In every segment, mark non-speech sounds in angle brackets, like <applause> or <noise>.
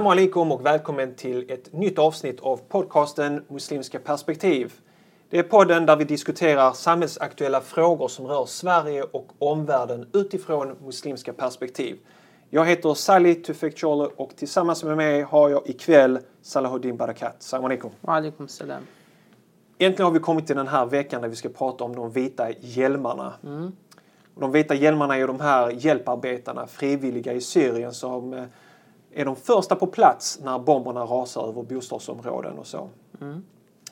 Salam alaikum och välkommen till ett nytt avsnitt av podcasten Muslimska perspektiv. Det är podden där vi diskuterar samhällsaktuella frågor som rör Sverige och omvärlden utifrån muslimska perspektiv. Jag heter Salih Tufekcioglu och tillsammans med mig har jag ikväll Salahuddin Barakat. Salam alaikum. Wa alaikum salam. Äntligen har vi kommit till den här veckan där vi ska prata om de vita hjälmarna. De vita hjälmarna är de här hjälparbetarna, frivilliga i Syrien som eh, är de första på plats när bomberna rasar över bostadsområden och så.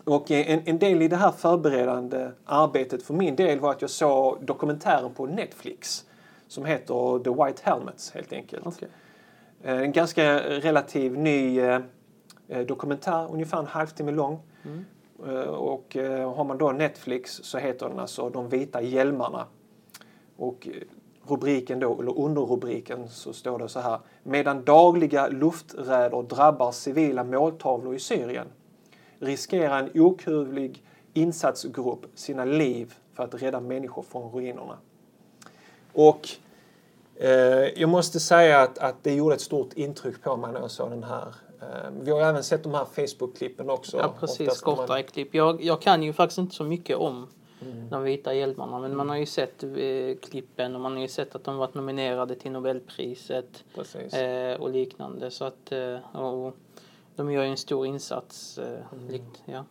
Och eh, en, en del i det här förberedande arbetet för min del var att jag såg dokumentären på Netflix som heter The White Helmets helt enkelt. Okej. Eh, En ganska relativ ny eh, dokumentär, ungefär en halvtimme lång. Eh, Och har man då Netflix så heter den alltså De vita hjälmarna. Och rubriken då, eller underrubriken så står det så här. Medan dagliga lufträder drabbar civila måltavlor i Syrien riskerar en okuvlig insatsgrupp sina liv för att rädda människor från ruinerna. Och eh, jag måste säga att, att det gjorde ett stort intryck på mig när jag såg den här. Eh, vi har även sett de här Facebook-klippen också. Ja, precis. Kortare klipp. Jag, jag kan ju faktiskt inte så mycket om Mm. de vita hjälmarna. Men man har ju sett eh, klippen och man har ju sett att de varit nominerade till Nobelpriset eh, och liknande. Så att, eh, och de gör ju en stor insats. Eh, Mm. likt, ja.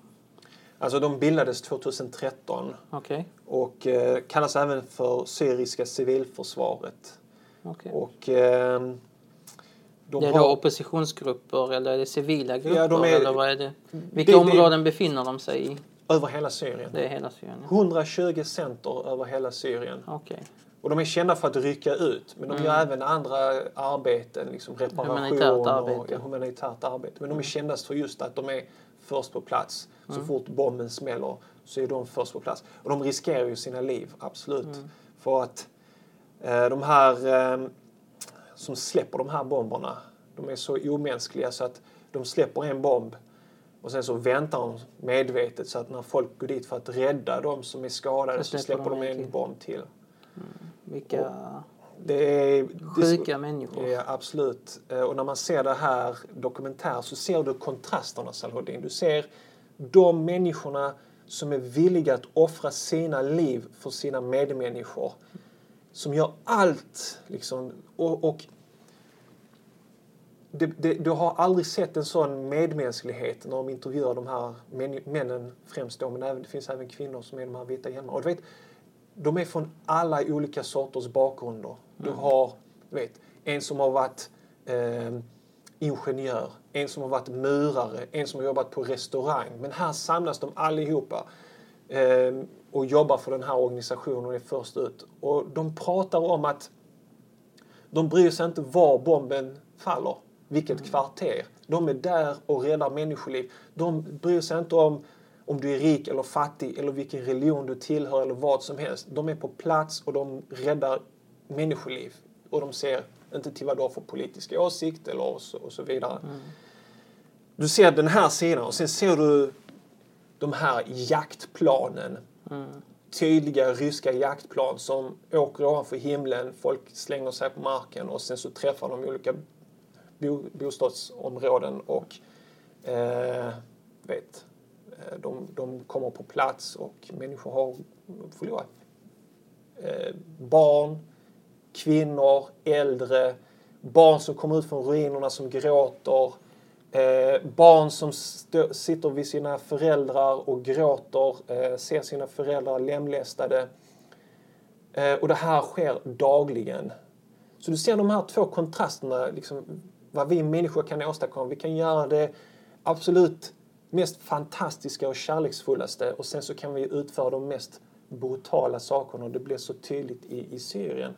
Alltså de bildades 2013 Okej. och eh, kallas även för Syriska civilförsvaret. okej. Och ehm, de Det är då oppositionsgrupper eller är det civila grupper? de är- eller vad är det? Vilka det- det- områden befinner de sig i? Över hela Syrien. Det är hela Syrien. ja. 120 center över hela Syrien. Okej. Och de är kända för att rycka ut, men de gör även andra arbeten, liksom reparation Mm. Humanitärt och arbete. Mm. ja, humanitärt arbete. Men de är kändast för just att de är först på plats. Så fort bomben smäller så är de först på plats. Och de riskerar ju sina liv, absolut. Mm. För att eh, de här eh, som släpper de här bomberna, de är så omänskliga så att de släpper en bomb och sen så väntar de medvetet så att när folk går dit för att rädda de som är skadade Så så släpper släpper de en till. bomb till. Vilka Det är, det, sjuka människor. Ja, absolut. Eh, Och när man ser det här dokumentär så ser du kontrasterna, Salhodin. Du ser de människorna som är villiga att offra sina liv för sina medmänniskor. Som gör allt, liksom. Och, och det, det, du har aldrig sett en sån medmänsklighet när de intervjuar de här män, männen främst då, men även, det finns även kvinnor som är de här vita hjälmarna. Och du vet, de är från alla olika sorters bakgrunder. Du har du vet, en som har varit eh, ingenjör, en som har varit murare, en som har jobbat på restaurang. Men här samlas de allihopa eh, och jobbar för den här organisationen och är först ut. Och de pratar om att de bryr sig inte var bomben faller, vilket kvarter. De är där och räddar människoliv. De bryr sig inte om om du är rik eller fattig eller vilken religion du tillhör eller vad som helst. De är på plats och de räddar människoliv. Och de ser inte till vad du har för politiska åsikt eller och så, och så vidare. Du ser den här sidan och sen ser du de här jaktplanen. Tydliga ryska jaktplan som åker ovanför himlen. Folk slänger sig på marken och sen så träffar de olika bo, bostadsområden och eh, vet, eh, de, de kommer på plats och människor har förlorat eh, barn, kvinnor, äldre, barn som kommer ut från ruinerna som gråter, eh, barn som stö- sitter vid sina föräldrar och gråter, eh, ser sina föräldrar lemlästade. Eh, och det här sker dagligen. Så du ser de här två kontrasterna, liksom, vad vi människor kan åstadkomma. Vi kan göra det absolut mest fantastiska och kärleksfullaste och sen så kan vi utföra de mest brutala sakerna och det blir så tydligt i, i Syrien.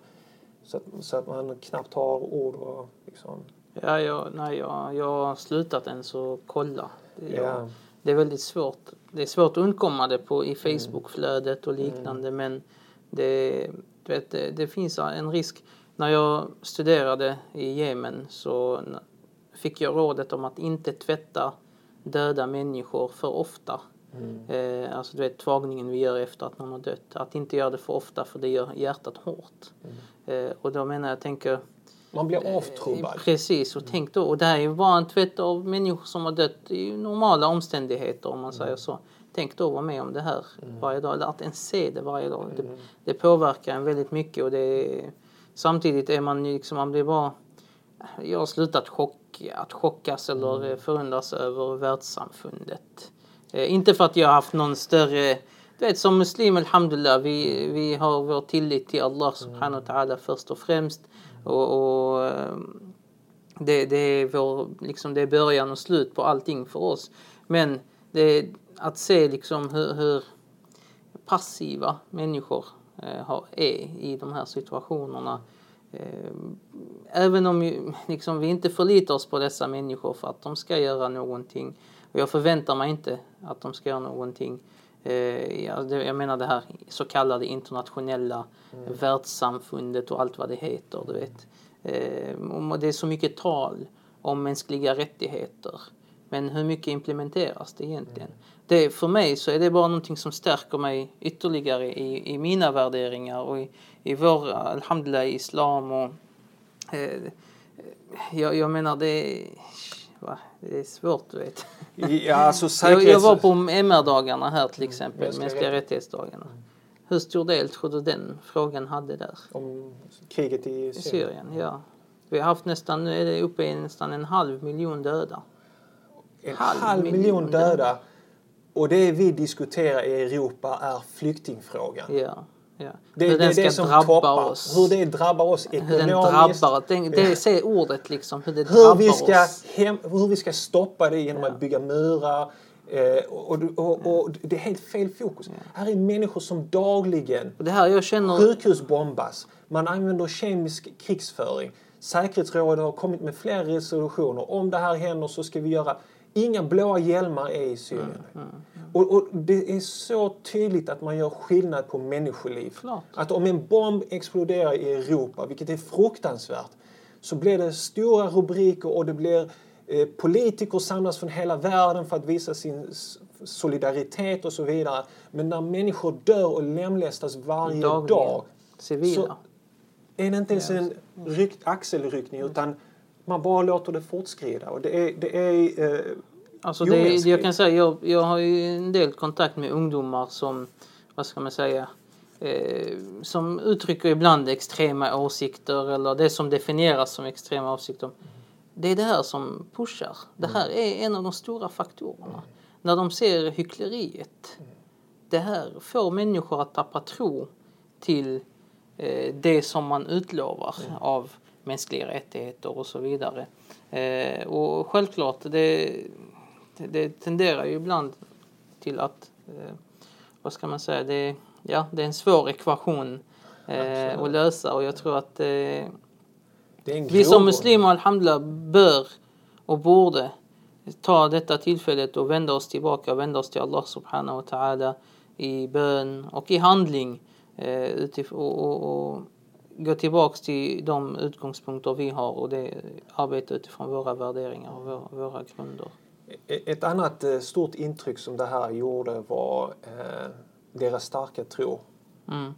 Så att, så att man knappt har ord och liksom... Ja, jag, nej, jag, jag har slutat ens att kolla. Det, jag, Ja. det är väldigt svårt. Det är svårt att undkomma det på, i Facebookflödet och liknande men det, du vet, det, det finns en risk. När jag studerade i Jemen så fick jag rådet om att inte tvätta döda människor för ofta. Eh, alltså du vet tvagningen vi gör efter att någon har dött. Att inte göra det för ofta för det gör hjärtat hårt. Eh, och då menar jag, tänker Man blir avtrubbad. Precis, och tänk då, och det här är ju bara en tvätt av människor som har dött i normala omständigheter om man säger så. Tänk då att vara med om det här varje dag, eller att ens se det varje dag. Det, det påverkar en väldigt mycket och det samtidigt är man ju liksom, man blir bara jag har slutat chock, att chockas eller förundras över världssamfundet. Eh, inte för att jag har haft någon större du vet, som muslim, alhamdulillah, vi, vi har vår tillit till Allah subhanahu wa ta'ala först och främst. Och, och eh, det, det, är vår, liksom, det är början och slut på allting för oss. Men det, att se liksom hur, hur passiva människor eh, är i de här situationerna. Eh, även om liksom, vi inte förlitar oss på dessa människor för att de ska göra någonting. Och jag förväntar mig inte att de ska göra någonting. Eh, jag, menar det här så kallade internationella mm. världssamfundet och allt vad det heter. Du vet. Det är så mycket tal om mänskliga rättigheter. Men hur mycket implementeras det egentligen? Mm. Det, för mig så är det bara någonting som stärker mig ytterligare i, i mina värderingar och i, i vår, alhamdulillah, islam och eh, jag, jag menar det Va? Det är svårt, du vet. Ja, alltså säkerhets... <laughs> jag, jag var på MR-dagarna här till exempel, mm, mänskliga rättighetsdagarna. Mm. Hur stor del tror du den frågan hade där? Om kriget i Syrien? Syrien ja. Vi har haft nästan, nu är det uppe i nästan en halv miljon döda. En halv, halv miljon, miljon döda. Och det vi diskuterar i Europa är flyktingfrågan. Ja. Ja. Det, hur det, den ska det som drabba toppar, oss. Hur det drabbar oss ekonomiskt. Hur den drabbar, det, det, se ordet liksom, hur det hur drabbar vi ska oss. Hem, hur vi ska stoppa det genom ja. att bygga murar. Eh, och, och, och, det är helt fel fokus. Ja. Här är människor som dagligen det här jag känner... sjukhus bombas. Man använder kemisk krigsföring. Säkerhetsrådet har kommit med flera resolutioner. Om det här händer så ska vi göra Inga blåa hjälmar är i Syrien. Mm, mm. Och, och, det är så tydligt att man gör skillnad på människoliv. Klart. Att om en bomb exploderar i Europa, vilket är fruktansvärt, så blir det stora rubriker och det blir eh, politiker samlas från hela världen för att visa sin solidaritet och så vidare. Men när människor dör och lemlästas varje Dagligen. dag Civila. så är det inte ens en ryck, axelryckning utan man bara låter det fortskrida. Och det är, det är eh, alltså det, Jag kan säga, jag, jag har ju en del kontakt med ungdomar som, vad ska man säga, eh, som uttrycker ibland extrema åsikter eller det som definieras som extrema åsikter. Det är det här som pushar. Det här är en av de stora faktorerna. När de ser hyckleriet. Det här får människor att tappa tro till eh, det som man utlovar av mänskliga rättigheter och så vidare. Eh, och självklart, det, det tenderar ju ibland till att, eh, vad ska man säga, det, ja, det är en svår ekvation eh, att lösa och jag tror att eh, vi som muslimer, alhamdulillah, bör och borde ta detta tillfället och vända oss tillbaka, vända oss till Allah subhanahu wa ta'ala i bön och i handling eh, utifrån, och, och, och gå tillbaks till de utgångspunkter vi har och det arbeta utifrån våra värderingar och våra, våra grunder. Ett annat eh, stort intryck som det här gjorde var eh, deras starka tro. Mm.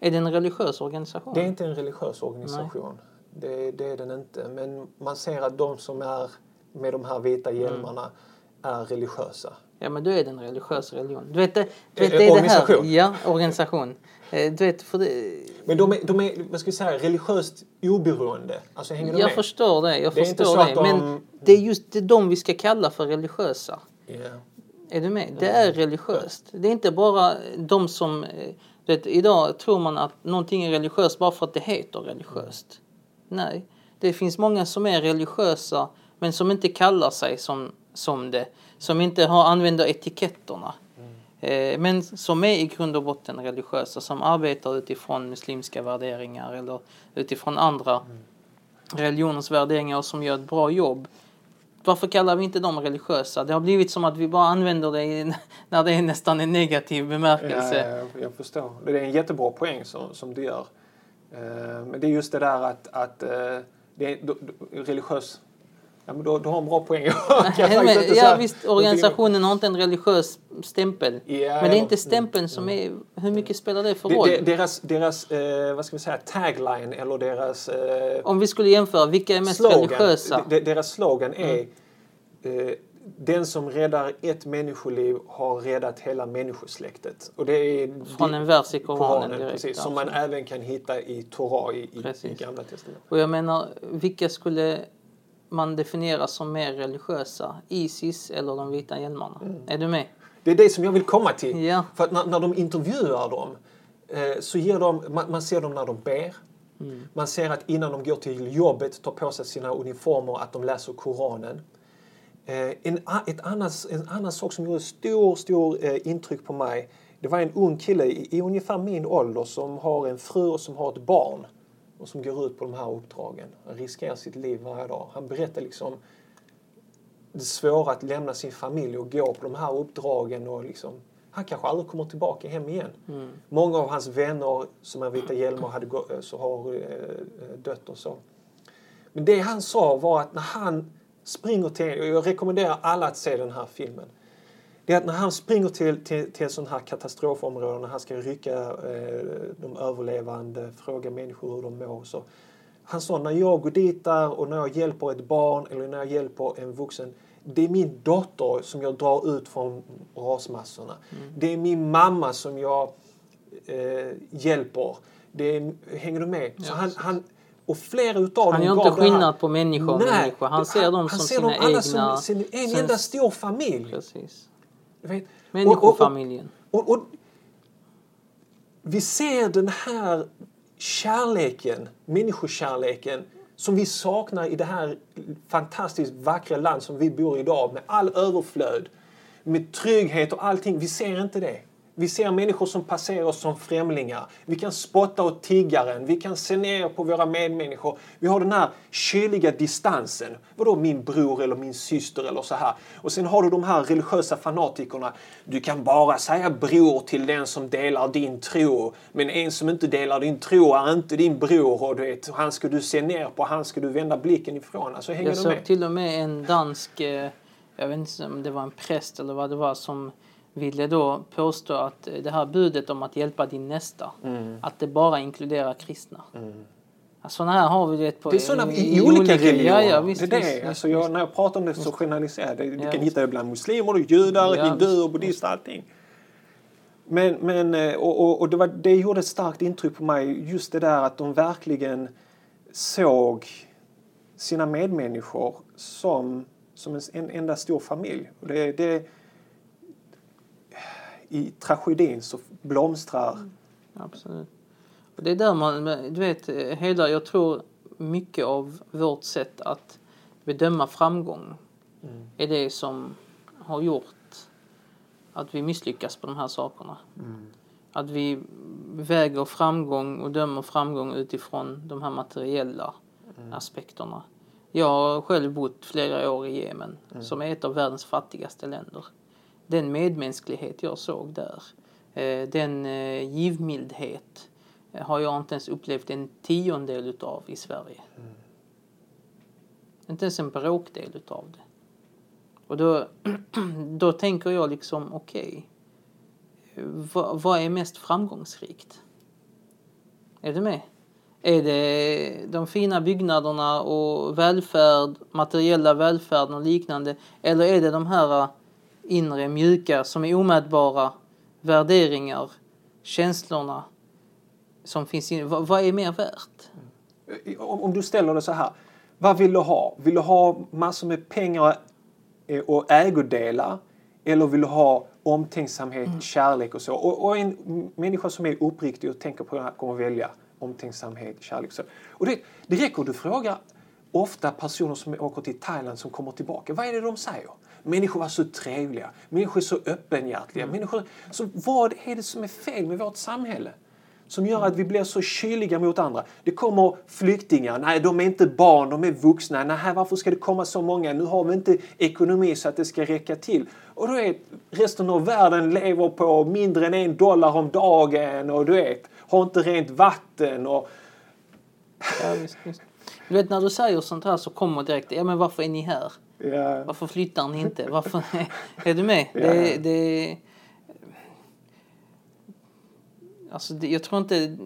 Är det en religiös organisation? Det är inte en religiös organisation. Det, det, är den inte. Men man ser att de som är med de här vita hjälmarna mm. är religiösa. Ja men då är det en religiös religion. Du vet, det, du vet, det är organisation? Det här, ja, organisation. Eh, du vet, för det... Men de är, de är vad ska vi säga, religiöst oberoende? Alltså, hänger jag med? förstår det. Jag det förstår det. De... Men det är just det de vi ska kalla för religiösa. Yeah. Är du med? Det är religiöst. Det är inte bara de som... Eh, vet, idag tror man att någonting är religiöst bara för att det heter religiöst. Nej. Det finns många som är religiösa men som inte kallar sig som, som det. Som inte har, använder etiketterna. Eh, men som är i grund och botten religiösa, som arbetar utifrån muslimska värderingar eller utifrån andra mm. religioners värderingar och som gör ett bra jobb. Varför kallar vi inte dem religiösa? Det har blivit som att vi bara använder det <laughs> när det är nästan en negativ bemärkelse. Ja, jag, jag förstår. Det är en jättebra poäng som, som du gör. Eh, men det är just det där att, att eh, det är religiös Ja, men då, du har en bra poäng. <laughs> men, ja, visst, organisationen har inte en religiös stämpel. Ja, men det är inte stämpeln som är... Hur mycket spelar det för roll? De, deras, deras eh, vad ska vi säga, tagline eller deras... Eh, Om vi skulle jämföra, vilka är mest slogan, religiösa? De, deras slogan är mm. eh, den som räddar ett människoliv har räddat hela människosläktet. Och det är Från en vers i Koranen, Koranen direkt, precis, som man även kan hitta i Torah i, i, i Gamla Testamentet. Och jag menar, vilka skulle man definiera som mer religiösa? Isis eller de vita hjälmarna? Mm. Är du med? Det är det som jag vill komma till. Ja. För att när, när de intervjuar dem eh, så ger de, man, man, ser dem när de ber. Mm. Man ser att innan de går till jobbet, tar på sig sina uniformer, att de läser Koranen. Eh, en, ett annat, en annan sak som gjorde stor, stor eh, intryck på mig det var en ung kille i, i ungefär min ålder som har en fru och som har ett barn och som går ut på de här uppdragen. Han riskerar sitt liv varje dag. Han berättar liksom det svåra att lämna sin familj och gå på de här uppdragen och liksom han kanske aldrig kommer tillbaka hem igen. Mm. Många av hans vänner som är vita hjälmar hade så har eh, dött och så. Men det han sa var att när han springer till, och jag rekommenderar alla att se den här filmen. Det är att när han springer till, till, till sån här katastrofområde, när han ska rycka eh, de överlevande, fråga människor hur de mår. Så han sa, när jag går dit där och när jag hjälper ett barn eller när jag hjälper en vuxen, det är min dotter som jag drar ut från rasmassorna. Mm. Det är min mamma som jag eh, hjälper. Det är, hänger du med? Så han, han, och flera utav han gör inte skillnad på människa och människa. Han ser dem han som ser sina dem alla egna... Som, sin, en enda stor familj. Precis. Vet? Människofamiljen. Och, och, och, vi ser den här kärleken, människokärleken, som vi saknar i det här fantastiskt vackra land som vi bor i idag med all överflöd, med trygghet och allting. Vi ser inte det. Vi ser människor som passerar oss som främlingar. Vi kan spotta åt tiggaren. Vi kan se ner på våra medmänniskor. Vi har den här kyliga distansen. Vadå min bror eller min syster eller så här. Och sen har du de här religiösa fanatikerna. Du kan bara säga bror till den som delar din tro. Men en som inte delar din tro är inte din bror. Och du vet, han ska du se ner på, han ska du vända blicken ifrån. Alltså, hänger Jag såg till och med en dansk, eh, jag vet inte om det var en präst eller vad det var som ville då påstå att det här budet om att hjälpa din nästa, Mm. att det bara inkluderar kristna. Mm. Sådana här har vi det på Det är sådana i, i olika religioner. Ja, ja, visst, det är det. Visst, alltså jag, när jag pratar om det så generaliserar jag. Du Ja, kan hitta det bland muslimer, och judar, Ja, hinduer, buddhister, allting. Men, men eh, och, och, och det, var, det gjorde ett starkt intryck på mig, just det där att de verkligen såg sina medmänniskor som, som en, en enda stor familj. Och det, det, I tragedin så blomstrar Absolut. Och det är där man, du vet, hela, jag tror mycket av vårt sätt att bedöma framgång Mm. är det som har gjort att vi misslyckas på de här sakerna. Mm. Att vi väger framgång och dömer framgång utifrån de här materiella Mm. aspekterna. Jag har själv bott flera år i Jemen Mm. som är ett av världens fattigaste länder. Den medmänsklighet jag såg där, eh, den eh, givmildhet eh, har jag inte ens upplevt en tiondel utav i Sverige. Mm. Inte ens en bråkdel utav det. Och då, <clears throat> då tänker jag liksom, okej, vad, vad är mest framgångsrikt? Är du med? Är det de fina byggnaderna och välfärd, materiella välfärden och liknande? Eller är det de här inre mjuka som är omätbara värderingar, känslorna som finns in, vad, vad är mer värt? om, om du ställer det så här. Vad vill du ha? Vill du ha massor med pengar eh, och ägodelar? Eller vill du ha omtänksamhet, kärlek och så? Och, och en människa som är uppriktig och tänker på det här kommer välja omtänksamhet, kärlek och så. Och det, det räcker du frågar ofta personer som åker till Thailand som kommer tillbaka. Vad är det de säger? Människor var så trevliga, människor så öppenhjärtiga. Människor, så vad är det som är fel med vårt samhälle? som gör att vi blir så kyliga mot andra. Det kommer flyktingar. Nej, de är inte barn, de är vuxna. Nej, varför ska det komma så många? Nu har vi inte ekonomi så att det ska räcka till. Och du vet, resten av världen lever på mindre än en dollar om dagen och du vet, har inte rent vatten och... Ja, visst, visst. Du vet när du säger sånt här så kommer direkt, ja men varför är ni här? Ja. Varför flyttar ni inte? Varför, <laughs> är du med? Ja. Det, det, alltså det, jag tror inte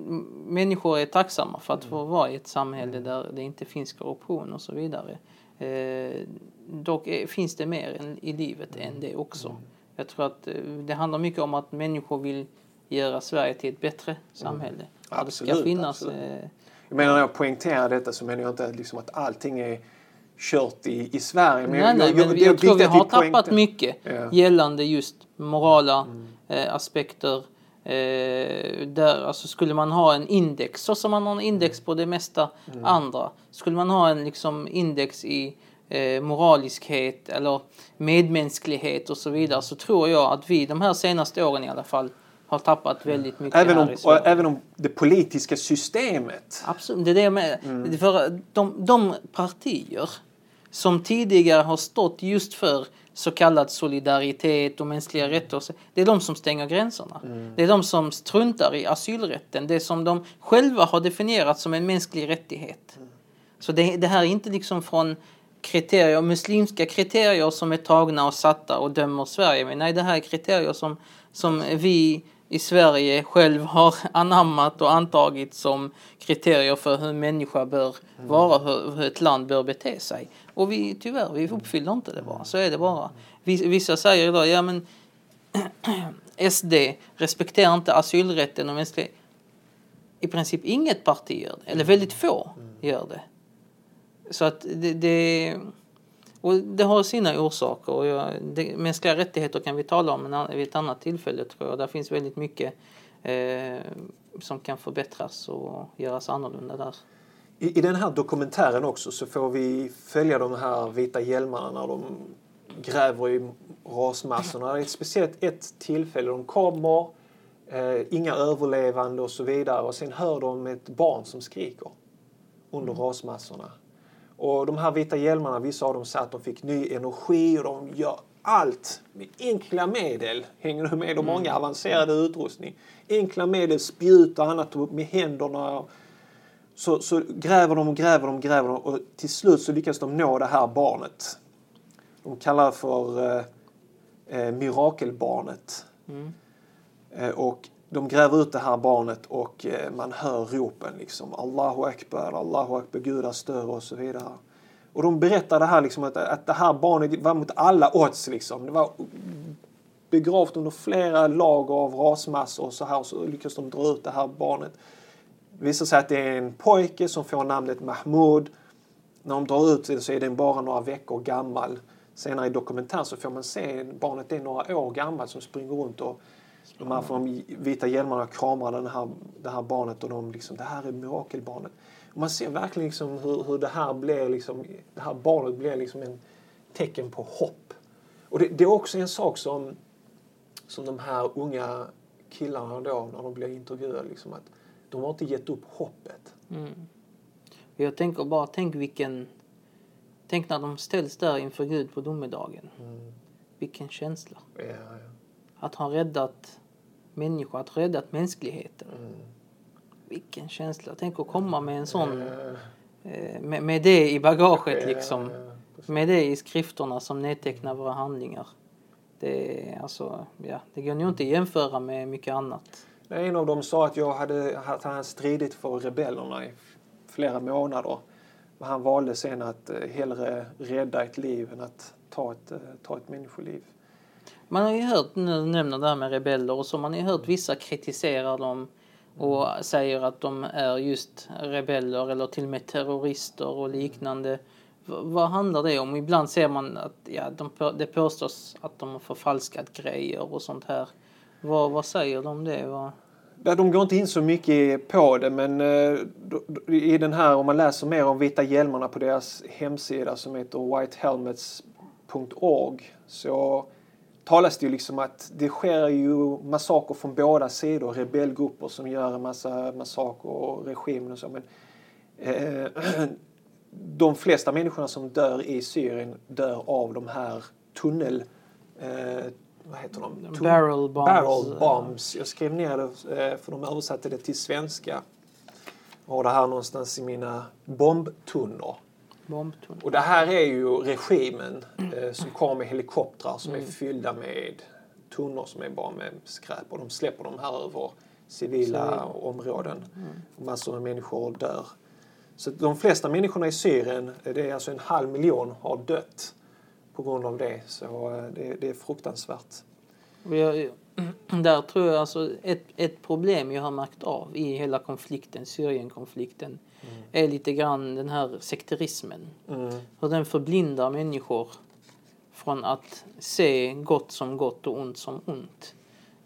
människor är tacksamma för att få vara i ett samhälle där det inte finns korruption och så vidare. Eh, dock är, finns det mer än, i livet än det också. Jag tror att eh, det handlar mycket om att människor vill göra Sverige till ett bättre samhälle. Där det ska Absolut, finnas absolut. eh, Jag menar när jag poängterar detta så menar jag inte liksom att allting är kört i, i Sverige. Nej, jag, nej, jag, men är jag tror vi har tappat poängte- mycket Ja. gällande just morala eh, aspekter. Eh, där, alltså skulle man ha en index, så som man har en index på det mesta andra. Skulle man ha en liksom index i eh, moraliskhet eller medmänsklighet och så vidare så tror jag att vi de här senaste åren i alla fall har tappat väldigt mycket Även om, här i Sverige. och, även om det politiska systemet Absolut, det är det menar. Mm. För de, de partier som tidigare har stått just för så kallad solidaritet och mänskliga rättigheter, det är de som stänger gränserna. Mm. Det är de som struntar i asylrätten, det som de själva har definierat som en mänsklig rättighet. Mm. Så det, det här är inte liksom från kriterier, muslimska kriterier som är tagna och satta och dömer Sverige med. Nej, det här är kriterier som, som vi i Sverige själv har anammat och antagit som kriterier för hur en människa bör vara, hur, hur ett land bör bete sig. Och vi tyvärr, vi uppfyller inte det bara. Så är det bara. Vis- Vissa säger idag, ja men <clears throat> SD respekterar inte asylrätten och mänskliga... I princip inget parti gör det, eller väldigt få gör det. Så att det, det, och det har sina orsaker. Och jag, det, mänskliga rättigheter kan vi tala om en, vid ett annat tillfälle tror jag. Där finns väldigt mycket eh, som kan förbättras och göras annorlunda där. I, I den här dokumentären också så får vi följa de här vita hjälmarna när de gräver i rasmassorna. Det är ett speciellt ett tillfälle. De kommer, eh, inga överlevande och så vidare. Och sen hör de ett barn som skriker under rasmassorna. Och de här vita hjälmarna, vissa av dem sa att de fick ny energi och de gör allt med enkla medel. Hänger du med? De har många avancerade utrustning. Enkla medel, spjut och annat och med händerna. Så, så gräver de och gräver de och gräver de och till slut så lyckas de nå det här barnet. De kallar det för eh, eh, mirakelbarnet. Eh, och de gräver ut det här barnet och eh, man hör ropen liksom Allahu Akbar, Allahu Akbar, Gud är större och så vidare. Och de berättar det här liksom att, att det här barnet var mot alla odds liksom. Det var begravt under flera lager av rasmassor och så här och så lyckas de dra ut det här barnet. Det visar sig att det är en pojke som får namnet Mahmoud. När de drar ut det så är den bara några veckor gammal. Senare i dokumentären så får man se barnet är några år gammal, som springer runt och de här från vita hjälmarna kramar den här, det här barnet och de liksom, det här är mirakelbarnet. Och man ser verkligen liksom hur, hur det här blir liksom, det här barnet blir liksom en tecken på hopp. Och det, det är också en sak som, som de här unga killarna då, när de blir intervjuade, liksom att de har inte gett upp hoppet. Jag tänker bara, tänk vilken... Tänk när de ställs där inför Gud på domedagen. Vilken känsla. Ja, ja. Att ha räddat människor, att ha räddat mänskligheten. Vilken känsla. Tänk att komma med en sån... Eh, med, med det i bagaget liksom. Med det i skrifterna som nedtecknar våra handlingar. Det, alltså, ja, det går nog inte att jämföra med mycket annat. En av dem sa att jag hade, att han stridit för rebellerna i flera månader. Men han valde sen att eh, hellre rädda ett liv än att ta ett, eh, ta ett människoliv. Man har ju hört, nu du nämner det här med rebeller och så, man har ju hört vissa kritisera dem och säger att de är just rebeller eller till och med terrorister och liknande. V- vad handlar det om? Ibland ser man att ja, de, det påstås att de har förfalskat grejer och sånt här. Vad, vad säger de om det? Vad... Ja, De går inte in så mycket på det men eh, i den här, om man läser mer om vita hjälmarna på deras hemsida som heter whitehelmets.org så talas det ju liksom att det sker ju massaker från båda sidor. Rebellgrupper som gör en massa massaker och regimen och så. Men, eh, <clears throat> de flesta människorna som dör i Syrien dör av de här tunnel... Eh, vad heter de? Tun- Barrel bombs. Barrel bombs. Jag skrev ner det eh, för de översatte det till svenska. Jag har det här någonstans i mina bombtunnor. Bombtorn. Och det här är ju regimen eh, som kommer med helikoptrar som är fyllda med tunnor som är bara med skräp. Och de släpper de här över civila Civila. områden. Och massor med människor dör. Så de flesta människorna i Syrien, eh, det är alltså en halv miljon, har dött på grund av det. Så eh, det, det är fruktansvärt. Jag, där tror jag alltså ett, ett problem jag har märkt av i hela konflikten, Syrienkonflikten, är lite grann den här sekterismen. Mm. Hur den förblindar människor från att se gott som gott och ont som ont.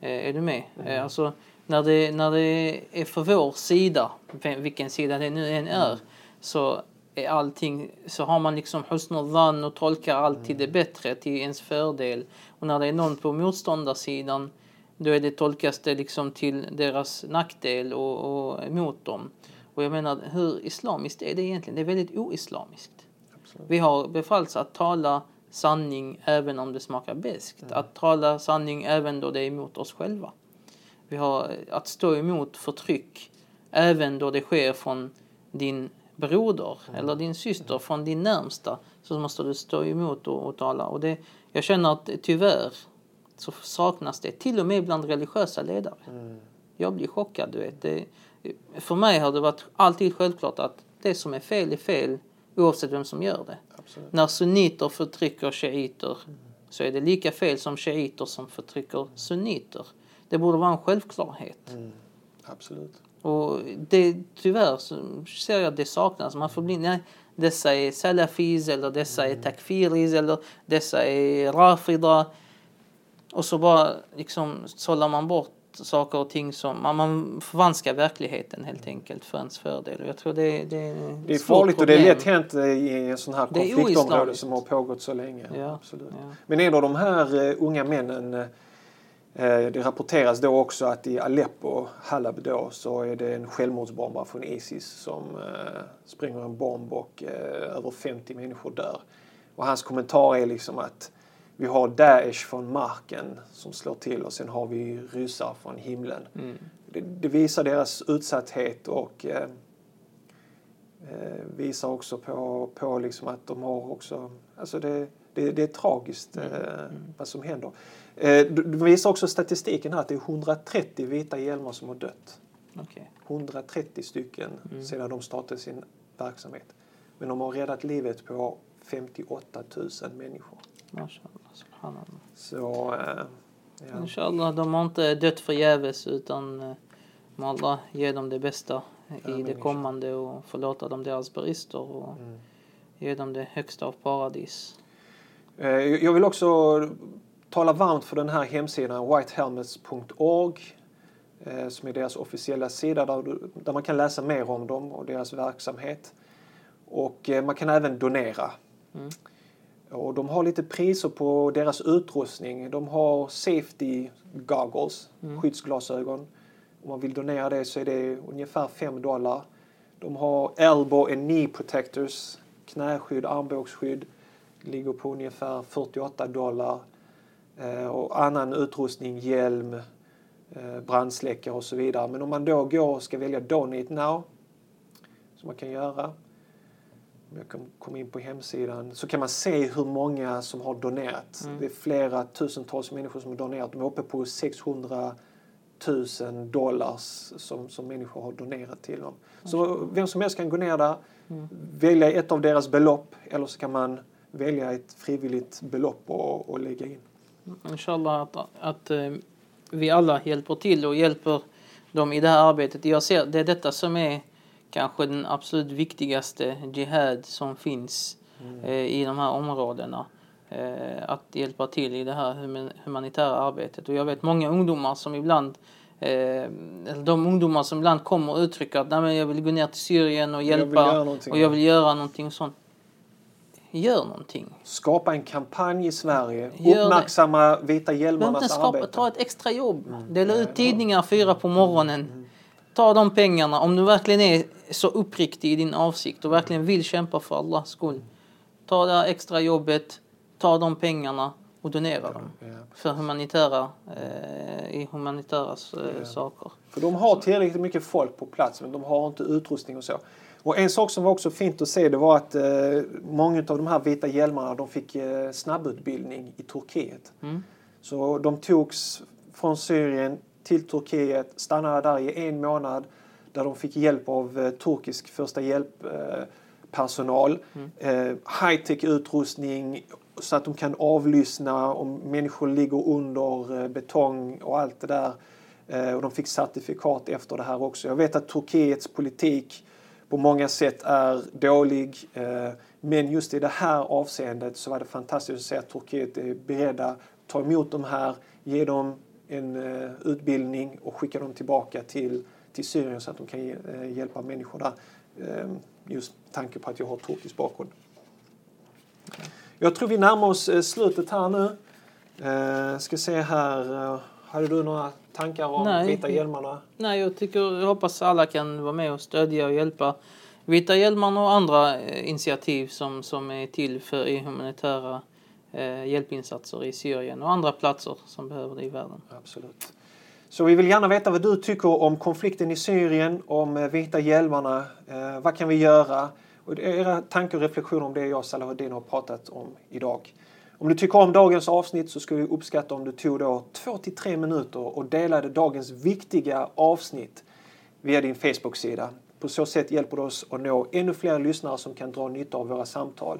Eh, är du med? Eh, alltså, när, det, när det är för vår sida, vilken sida det nu än är, så är allting, så har man liksom husnul dhann och tolkar alltid det bättre till ens fördel. Och när det är någon på motståndarsidan, då är det, tolkas det liksom till deras nackdel och, och emot dem. Och jag menar, hur islamiskt är det egentligen? Det är väldigt oislamiskt. Vi har befallts att tala sanning även om det smakar beskt. Att tala sanning även då det är emot oss själva. Vi har att stå emot förtryck även då det sker från din broder eller din syster, från din närmsta. Så måste du stå emot och, och tala. Och det, jag känner att tyvärr så saknas det, till och med bland religiösa ledare. Jag blir chockad, du vet. Det, för mig har det varit alltid självklart att det som är fel är fel oavsett vem som gör det. Absolut. När sunniter förtrycker shiiter så är det lika fel som shiiter som förtrycker sunniter. Det borde vara en självklarhet. Mm. Absolut. Och det, tyvärr så ser jag att det saknas. Man får bli, nej, dessa är salafis eller dessa är takfiris eller dessa är rafida. Och så bara liksom sållar man bort saker och ting som, man, man förvanskar verkligheten helt enkelt för ens fördel. Jag tror det, det är Det är farligt och det är lätt hänt i en sån här konfliktområde som har pågått så länge. Ja, Absolut. ja. Men en av de här eh, unga männen, eh, det rapporteras då också att i Aleppo, Halab då, så är det en självmordsbombare från Isis som eh, spränger en bomb och eh, över 50 människor dör. Och hans kommentar är liksom att vi har Daesh från marken som slår till och sen har vi ryssar från himlen. Mm. Det, det visar deras utsatthet och eh, eh, visar också på, på liksom att de har också, alltså det, det, det är tragiskt eh, vad som händer. Eh, det visar också statistiken här att det är 130 vita hjälmar som har dött. Okej. 130 stycken sedan de startade sin verksamhet. Men de har räddat livet på 58 000 människor. Mashallah. Så, eh, ja. Inshallah, de har inte dött förgäves utan eh, må Allah ge dem det bästa i det kommande och förlåta dem deras brister och Mm. ge dem det högsta av paradis. Eh, Jag vill också tala varmt för den här hemsidan whitehelmets.org eh, som är deras officiella sida där, man kan läsa mer om dem och deras verksamhet. Och eh, man kan även donera. Mm. Och de har lite priser på deras utrustning. De har safety goggles, skyddsglasögon. Om man vill donera det så är det ungefär 5 dollar. De har elbow and knee protectors, knäskydd, armbågsskydd. Ligger på ungefär 48 dollar. Eh, och annan utrustning, hjälm, eh, brandsläckare och så vidare. Men om man då går och ska välja Donate Now, som man kan göra, om jag kan komma in på hemsidan, så kan man se hur många som har donerat. Det är flera tusentals människor som har donerat. De är uppe på 600 000 dollars som, som människor har donerat till dem. Så vem som helst kan gå ner där, välja ett av deras belopp eller så kan man välja ett frivilligt belopp och, och lägga in. Inshallah att, att eh, vi alla hjälper till och hjälper dem i det här arbetet. Jag ser det är detta som är kanske den absolut viktigaste jihad som finns eh, i de här områdena. Eh, att hjälpa till i det här human- humanitära arbetet. Och jag vet många ungdomar som ibland eh, de ungdomar som ibland kommer och uttrycker att Nej, men jag vill gå ner till Syrien och Jag hjälpa någonting. och jag vill göra någonting sånt. Gör någonting. Skapa en kampanj i Sverige. Gör det. Uppmärksamma vita Behöver inte hjälmarnas skapa, arbete. ta ett extra jobb. Mm. Dela ut tidningar fyra på morgonen. Ta de pengarna. Om du verkligen är så uppriktig i din avsikt och verkligen vill kämpa för Allahs skull. Ta det här extra jobbet. Ta de pengarna och donera dem för humanitära, eh, i humanitära eh, saker. För de har tillräckligt mycket folk på plats men de har inte utrustning och så. Och en sak som var också fint att se det var att eh, många av de här vita hjälmarna de fick eh, snabbutbildning i Turkiet. Mm. Så de togs från Syrien till Turkiet, stannade där i en månad där de fick hjälp av eh, turkisk första hjälppersonal. Mm. Eh, high-tech utrustning så att de kan avlyssna om människor ligger under eh, betong och allt det där. Eh, och de fick certifikat efter det här också. Jag vet att Turkiets politik på många sätt är dålig. Eh, men just i det här avseendet så var det fantastiskt att se att Turkiet är beredda att ta emot de här, ge dem en eh, utbildning och skicka dem tillbaka till, till Syrien så att de kan eh, hjälpa människor där. Ehm, just tanke på att jag har turkisk bakgrund. Jag tror vi närmar oss slutet här nu. Ska se här. Hade du några tankar om Nej. Vita hjälmarna? Nej, jag, tycker, jag hoppas alla kan vara med och stödja och hjälpa Vita hjälmarna och andra eh, initiativ som, som är till för humanitära eh, hjälpinsatser i Syrien och andra platser som behöver det i världen. Absolut. Så vi vill gärna veta vad du tycker om konflikten i Syrien, om eh, Vita hjälmarna. Eh, vad kan vi göra? Och era tankar och reflektioner om det jag och Salahuddin har pratat om idag. Om du tycker om dagens avsnitt så skulle vi uppskatta om du tog då två till tre minuter och delade dagens viktiga avsnitt via din Facebook-sida. På så sätt hjälper du oss att nå ännu fler lyssnare som kan dra nytta av våra samtal.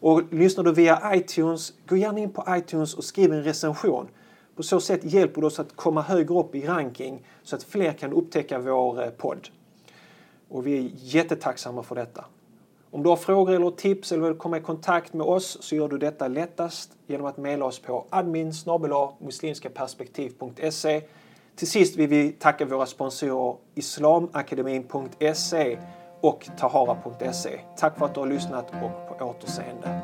Och lyssnar du via iTunes, gå gärna in på iTunes och skriv en recension. På så sätt hjälper du oss att komma högre upp i ranking så att fler kan upptäcka vår eh, podd. Och vi är jättetacksamma för detta. Om du har frågor eller tips eller vill komma i kontakt med oss så gör du detta lättast genom att mejla oss på admin muslimskaperspektiv.se. Till sist vill vi tacka våra sponsorer islamakademin.se och tahara.se. Tack för att du har lyssnat och på återseende.